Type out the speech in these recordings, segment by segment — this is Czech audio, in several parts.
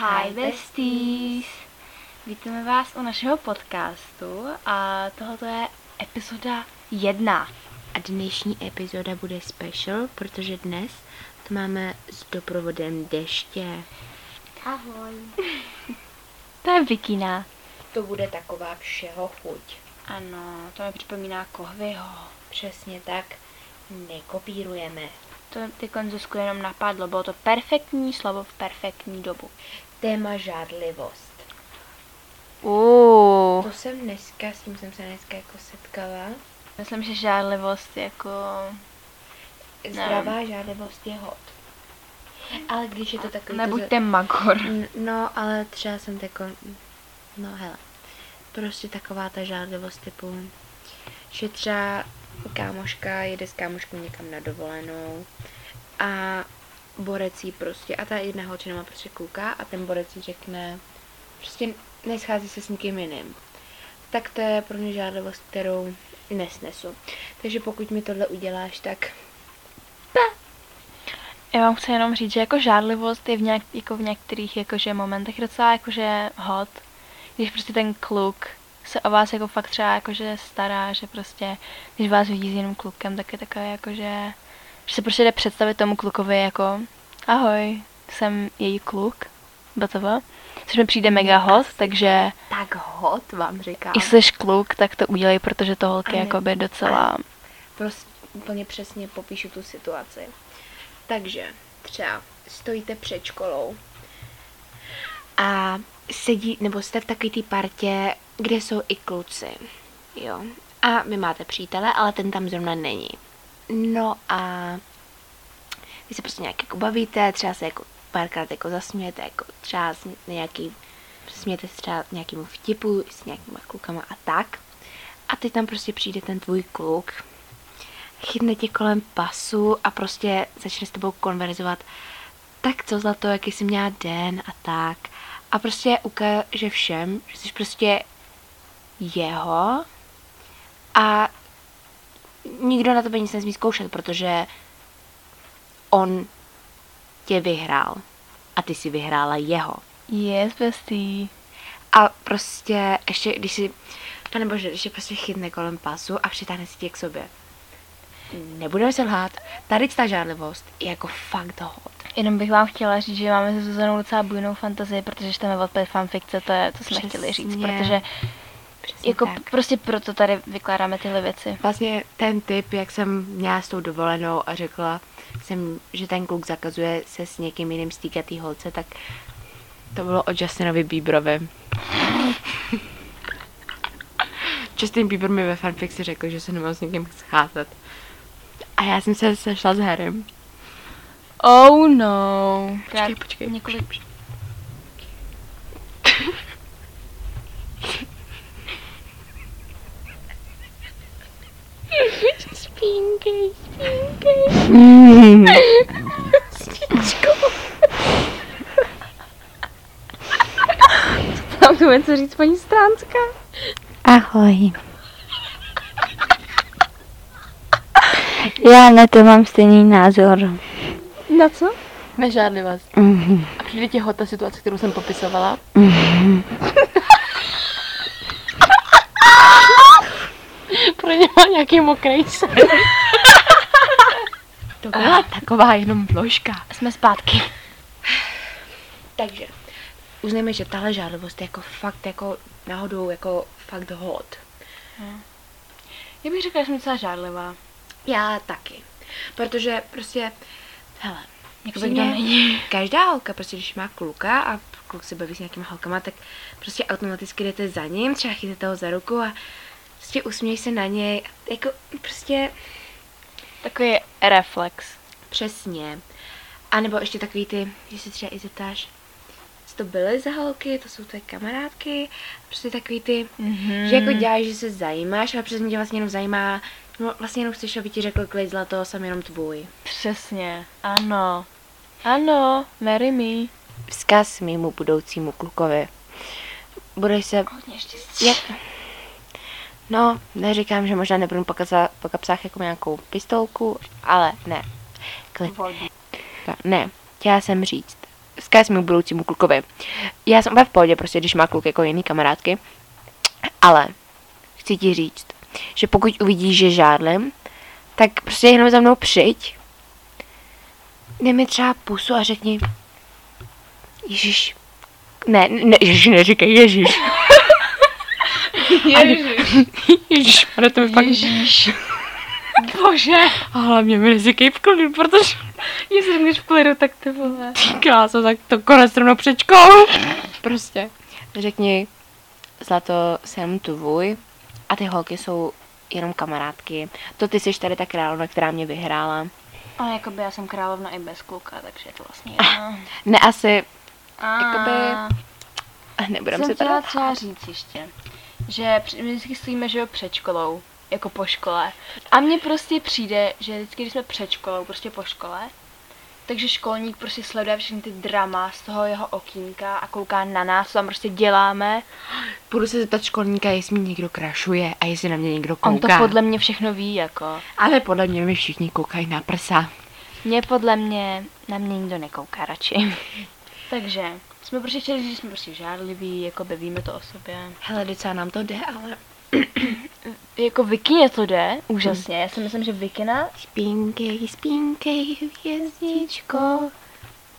Hi besties! Vítáme vás u našeho podcastu a tohoto je epizoda jedna. A dnešní epizoda bude special, protože dnes to máme s doprovodem deště. Ahoj. to je Vikina. To bude taková všeho chuť. Ano, to mi připomíná kohvyho. Přesně tak, nekopírujeme. To ty konzusku jenom napadlo, bylo to perfektní slovo v perfektní dobu. Téma žádlivost. Uh. To jsem dneska, s tím jsem se dneska jako setkala. Myslím, že žádlivost jako... Zdravá ne. žádlivost je hot. Ale když je to takový... Nebuďte to... magor. No, ale třeba jsem tako... No hele. Prostě taková ta žádlivost typu, že třeba kámoška jede s kámoškou někam na dovolenou a borec jí prostě, a ta jedna holčina má prostě kluka a ten borec jí řekne, prostě neschází se s nikým jiným. Tak to je pro mě žádlivost, kterou nesnesu. Takže pokud mi tohle uděláš, tak já vám chci jenom říct, že jako žádlivost je v, nějak, jako v některých jakože momentech docela jakože hot, když prostě ten kluk se o vás jako fakt třeba jakože stará, že prostě, když vás vidí s jiným klukem, tak je takové jakože, že se prostě jde představit tomu klukovi jako ahoj, jsem její kluk, batovo, což mi přijde mega hot, takže... Tak hot vám říkám. I jsi kluk, tak to udělej, protože to holky jako jakoby docela... Prostě úplně přesně popíšu tu situaci. Takže třeba stojíte před školou a sedí, nebo jste v takové té partě, kde jsou i kluci, jo. A vy máte přítele, ale ten tam zrovna není. No a vy se prostě nějak jako bavíte, třeba se jako párkrát jako zasmějete, jako třeba nějaký, smějete se třeba nějakým vtipu s nějakýma klukama a tak. A teď tam prostě přijde ten tvůj kluk, chytne tě kolem pasu a prostě začne s tebou konverzovat. Tak co za to, jaký jsi měla den a tak. A prostě ukáže všem, že jsi prostě jeho a nikdo na tebe nic nesmí zkoušet, protože on tě vyhrál a ty si vyhrála jeho. Yes, bestie. A prostě ještě, když si, pane bože, když je prostě chytne kolem pasu a přitáhne si tě k sobě. Nebudeme se lhát, tady ta žádlivost je jako fakt hot. Jenom bych vám chtěla říct, že máme se Zuzanou docela bujnou fantazii, protože čteme odpět fanfikce, to je, to jsme Přesně. chtěli říct, protože jako tak. prostě proto tady vykládáme tyhle věci. Vlastně ten typ, jak jsem měla s tou dovolenou a řekla jsem, že ten kluk zakazuje se s někým jiným stýkat tý holce, tak to bylo o Justinovi Bieberovi. Justin Bieber mi ve fanfixi řekl, že se nemám s někým scházet. A já jsem se sešla s Harrym. Oh no. Počkej, počkej. Několik... Počkej. Spínkej, spínkej. Mm. Tam tu něco říct paní Stránska. Ahoj. Já na to mám stejný názor. Na co? Na žádlivost. Mm-hmm. A přijde ti hota situace, kterou jsem popisovala? Mm-hmm. Pro ně má nějaký mokrý sen. to byla taková jenom vložka. Jsme zpátky. Takže, uznejme, že tahle žádlivost je jako fakt jako náhodou jako fakt hot. Hmm. Já bych řekla, že jsem docela žádlivá. Já taky. Protože prostě, hele, jako kdo není. Každá holka, prostě když má kluka a kluk se baví s nějakýma holkama, tak prostě automaticky jdete za ním, třeba chytíte ho za ruku a prostě usměj se na něj. Jako prostě... Takový reflex. Přesně. A nebo ještě takový ty, že si třeba i zeptáš, co to byly za holky, to jsou tvoje kamarádky, prostě takový ty, mm-hmm. že jako děláš, že se zajímáš, ale přesně tě vlastně jenom zajímá, no vlastně jenom chceš, aby ti řekl klid zlato, jsem jenom tvůj. Přesně, ano. Ano, marry me. Vzkaz mýmu budoucímu klukovi. Budeš se... Hodně štěstí. Jak... No, neříkám, že možná nebudu po, kapsách jako nějakou pistolku, ale ne. Klid. Ne, chtěla jsem říct, vzkaz mému budoucímu klukovi. Já jsem úplně v pohodě, prostě, když má kluk jako jiný kamarádky, ale chci ti říct, že pokud uvidíš, že žádlem, tak prostě jenom za mnou přijď, dej mi třeba pusu a řekni, Ježíš, ne, ne, Ježíš, neříkej Ježíš. Ježiš. Ježíš, ale to mi fakt... Ježíš. Bože. A hlavně mi neříkej v klidu, protože Jestli řekneš v klidu, tak to vole. ty kráso, tak to konec rovnou před školou. Prostě. Řekni, Zlato, jsem tvůj a ty holky jsou jenom kamarádky. To ty jsi tady ta královna, která mě vyhrála. Ale jakoby já jsem královna i bez kluka, takže je to vlastně jedno. Ne asi, A jakoby- nebudem jsem se chtěla tady... třeba říct ještě, že my vždycky stojíme, že jo, před školou, jako po škole. A mně prostě přijde, že vždycky, když jsme před školou, prostě po škole, takže školník prostě sleduje všechny ty drama z toho jeho okýnka a kouká na nás, co tam prostě děláme. Budu se zeptat školníka, jestli mě někdo krašuje a jestli na mě někdo On kouká. to podle mě všechno ví, jako. Ale podle mě mi všichni koukají na prsa. Mě podle mě, na mě nikdo nekouká radši. Takže jsme prostě chtěli že jsme prostě žádliví, jako by víme to o sobě. Hele, docela nám to jde, ale... Jako Vikině to jde, úžasně. Já si myslím, že Vikina Spínkej, spínkej, hvězdičko,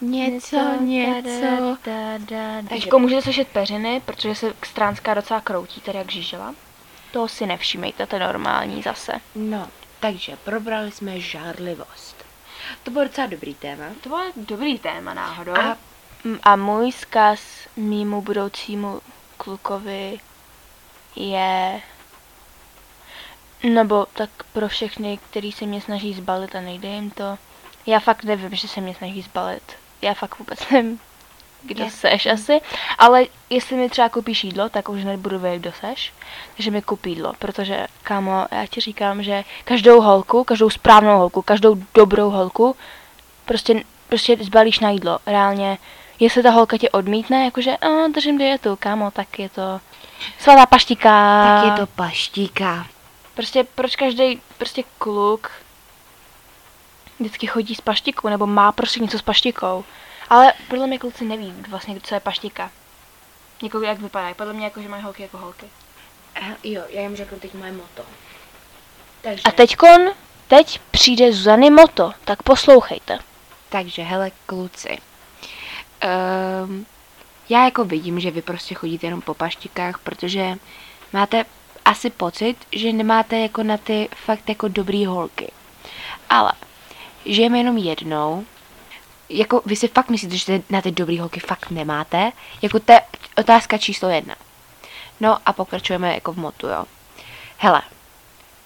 něco, něco. Takže jako můžete slyšet peřiny, protože se stránská docela kroutí, tady jak žížela. To si nevšímejte, to je normální zase. No, takže probrali jsme žárlivost. To bylo docela dobrý téma. To bylo dobrý téma náhodou. A- A, můj vzkaz mýmu budoucímu klukovi je... Nebo tak pro všechny, kteří se mě snaží zbalit a nejde jim to. Já fakt nevím, že se mě snaží zbalit. Já fakt vůbec nevím, kdo Je- seš asi. Ale jestli mi třeba koupíš jídlo, tak už nebudu vědět, kdo seš. Takže mi koupí jídlo, protože, kámo, já ti říkám, že každou holku, každou správnou holku, každou dobrou holku, prostě, prostě zbalíš na jídlo. Reálně, jestli ta holka tě odmítne, jakože, a, držím dietu, kámo, tak je to svatá paštika. Tak je to paštíka. Prostě proč každý prostě kluk vždycky chodí s paštikou, nebo má prostě něco s paštikou. Ale podle mě kluci neví vlastně, co je paštika. Jako jak vypadají. Podle mě jako, že mají holky jako holky. Eh, Jo, já jim řeknu teď moje moto. Takže, A teďkon, teď přijde Zuzany moto, tak poslouchejte. takže hele, kluci. Um, já jako vidím, že vy prostě chodíte jenom po paštikách, protože máte asi pocit, že nemáte jako na ty fakt jako dobrý holky. Ale žijeme jenom jednou, jako vy si fakt myslíte, že na ty dobrý holky fakt nemáte, jako to je otázka číslo jedna. No a pokračujeme jako v motu, jo. Hele,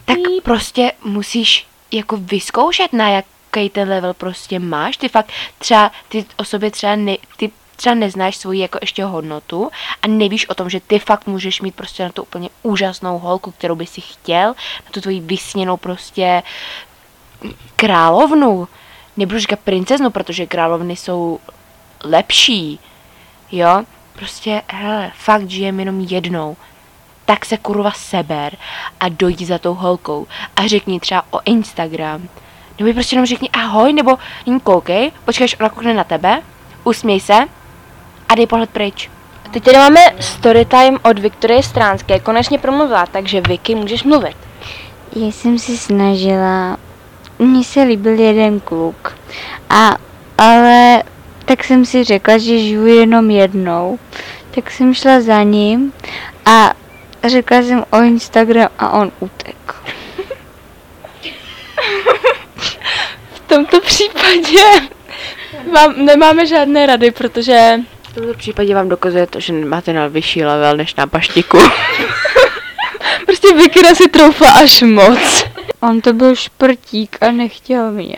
tak prostě musíš jako vyzkoušet, na jaký ten level prostě máš. Ty fakt třeba, ty o sobě třeba, ne, ty třeba neznáš svoji jako ještě hodnotu a nevíš o tom, že ty fakt můžeš mít prostě na to úplně úžasnou holku, kterou by si chtěl, na tu tvoji vysněnou prostě královnu. Nebudu říkat princeznu, protože královny jsou lepší. Jo? Prostě, hele, fakt žijeme jenom jednou. Tak se kurva seber a dojdi za tou holkou a řekni třeba o Instagram. Nebo jí prostě jenom řekni ahoj, nebo jen koukej, počkej, až ona koukne na tebe, usměj se a dej pohled pryč. Teď tady máme storytime od Viktorie Stránské. Konečně promluvila, takže Vicky, můžeš mluvit. Já jsem se snažila, mně se líbil jeden kluk, a, ale tak jsem si řekla, že žiju jenom jednou, tak jsem šla za ním a řekla jsem o Instagram a on utekl. Tomto případě vám, nemáme žádné rady, protože V tomto případě vám dokazuje to, že máte na vyšší level než na paštiku. prostě Vicky si troufla až moc. On to byl šprtík a nechtěl mě.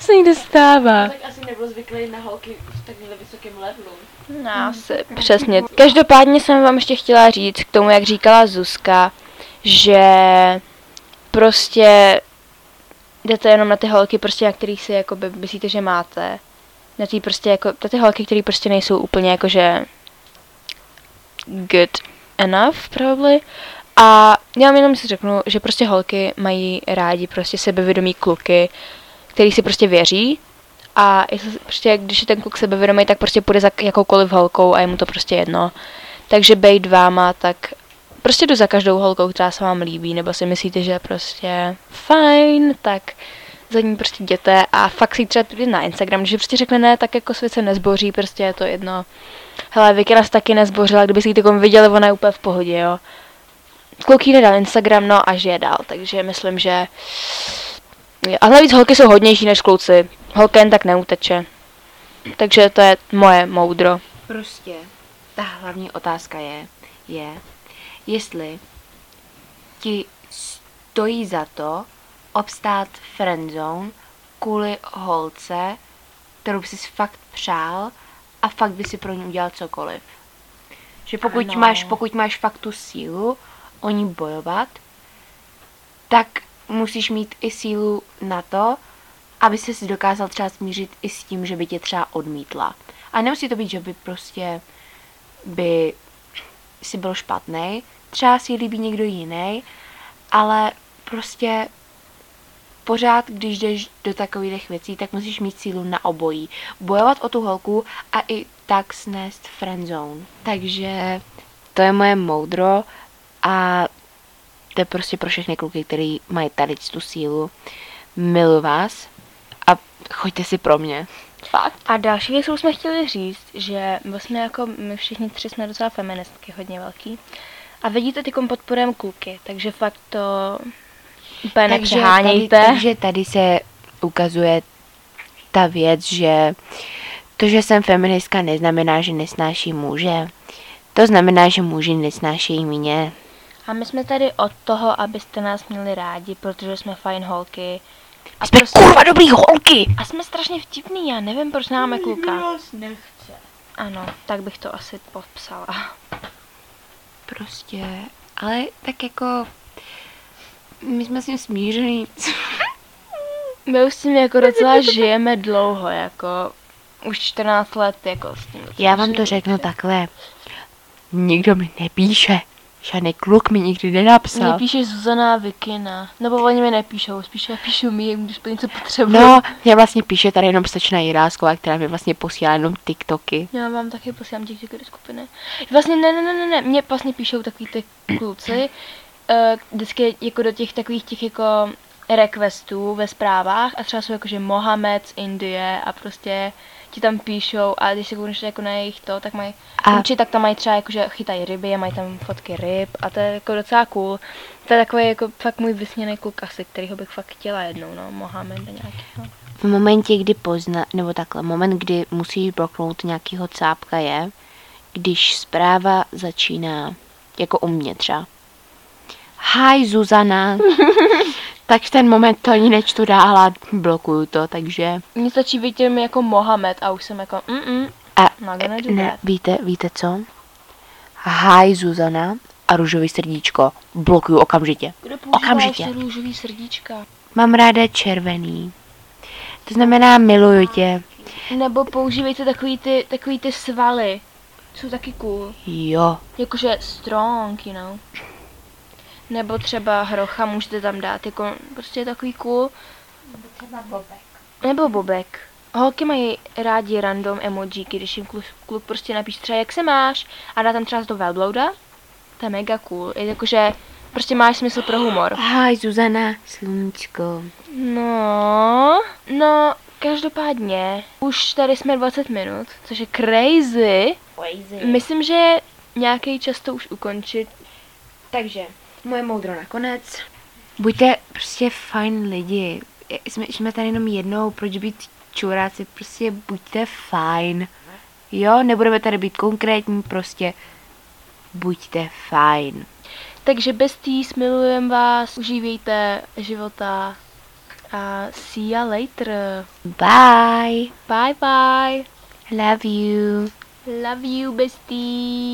Se někde stává. tak asi nebyl zvyklý na holky v takhle vysokém levelu. No, asi, přesně. Každopádně jsem vám ještě chtěla říct k tomu, jak říkala Zuzka, že prostě jdete jenom na ty holky, prostě na kterých si jako myslíte, že máte. Na ty prostě jako, na ty holky, které prostě nejsou úplně jakože good enough, probably. A já vám jenom si řeknu, že prostě holky mají rádi prostě sebevědomí kluky, který si prostě věří a jestli, prostě, když je ten kluk sebevědomý, tak prostě půjde za jakoukoliv holkou a je mu to prostě jedno. Takže bejt váma, tak prostě jdu za každou holkou, která se vám líbí, nebo si myslíte, že je prostě fajn, tak za ní prostě jděte a fakt si třeba jít na Instagram, když prostě řekne ne, tak jako svět se nezboří, prostě je to jedno. Hele, Vicky nás taky nezbořila, kdyby si ji takom viděli, ona je úplně v pohodě, jo. Kluk jí nedal Instagram, no a žije dál, takže myslím, že... A navíc holky jsou hodnější než kluci. Holka jen tak neuteče. Takže to je moje moudro. Prostě ta hlavní otázka je, je, jestli ti stojí za to obstát friendzone kvůli holce, kterou bys si fakt přál a fakt by si pro ní udělal cokoliv. Že pokud Ano. máš, pokud máš fakt tu sílu o ní bojovat, tak musíš mít i sílu na to, aby se si dokázal třeba smířit i s tím, že by tě třeba odmítla. A nemusí to být, že by prostě by si byl špatný, třeba si líbí někdo jiný, ale prostě pořád, když jdeš do takových věcí, tak musíš mít sílu na obojí. Bojovat o tu holku a i tak snést friendzone. Takže to je moje moudro a to je prostě pro všechny kluky, který mají tady tu sílu. Miluji vás a choďte si pro mě. Fakt. A další věc, kterou jsme chtěli říct, že vlastně jako my všichni tři jsme docela feministky, hodně velký. A vidíte, ty podporujeme kluky, takže fakt to úplně nepřehánějte. Tady, takže tady se ukazuje ta věc, že to, že jsem feministka, neznamená, že nesnáší muže. To znamená, že muži nesnáší mě. A my jsme tady od toho, abyste nás měli rádi, protože jsme fajn holky. A, Jsme prostě, kurva dobrý holky! a jsme strašně vtipný, já nevím, proč máme kluka. nechce. Ano, tak bych to asi popsala. Prostě, ale tak jako my jsme s tím smíření. My už s tím jako docela žijeme dlouho, jako už 14 let jako s tím. Já vám to řeknu takhle. Nikdo mi nepíše. Žádný kluk mi nikdy Mně nenapsal. píše Zuzana Vikina. Nebo oni mi nepíšou, spíš píšou mi, když po něco potřebuji. No, mě vlastně píše tady jenom slečna Jirásková, která mi vlastně posílá jenom TikToky. Já vám taky posílám TikToky do skupiny. Vlastně ne, ne, ne, ne, ne, mě vlastně píšou takový ty kluci, uh, vždycky jako do těch takových těch jako requestů ve zprávách a třeba jsou jakože Mohamed z Indie a prostě ti tam píšou a když se koukneš jako na jejich to, tak mají A- a... tak tam mají třeba jakože chytají ryby a mají tam fotky ryb a to je jako docela cool. To je takový jako fakt můj vysněný kluk asi, kterýho bych fakt chtěla jednou, no, Mohamed nějaký, no. V momentě, kdy pozna, nebo takhle, moment, kdy musíš bloknout nějakýho cápka je, když zpráva začíná, jako u mě třeba. Hi Zuzana. tak v ten moment to ani nečtu dál a blokuju to, takže... Mně stačí vidět mi jako Mohamed a už jsem jako mm, -mm A do ne, víte, víte co? Hi Zuzana a růžový srdíčko. Blokuju okamžitě. Kdo Okamžitě. růžový srdíčka? Mám ráda červený. To znamená miluju tě. Nebo používejte takový ty, takový ty svaly. Jsou taky cool. Jo. Jakože strong, you know. Nebo třeba hrocha můžete tam dát, jako prostě je takový cool. Nebo bobek. Holky mají rádi random emojíky, když jim kluk, kluk prostě napíše třeba jak se máš a dá tam třeba to velblouda. To je mega cool. Je jakože prostě máš smysl pro humor. Hi Zuzana, sluníčko. No, no, každopádně, už tady jsme 20 minut, což je crazy. Myslím, že nějaký čas to už ukončit. Takže, moje moudro nakonec. Buďte prostě fajn lidi. Jsme, jsme tady jenom jednou, proč být čuráci, prostě buďte fajn. Jo, nebudeme tady být konkrétní, prostě buďte fajn. Takže besties, milujem vás, užívejte života a see ya later. Bye. Bye bye. Love you. Love you, besties.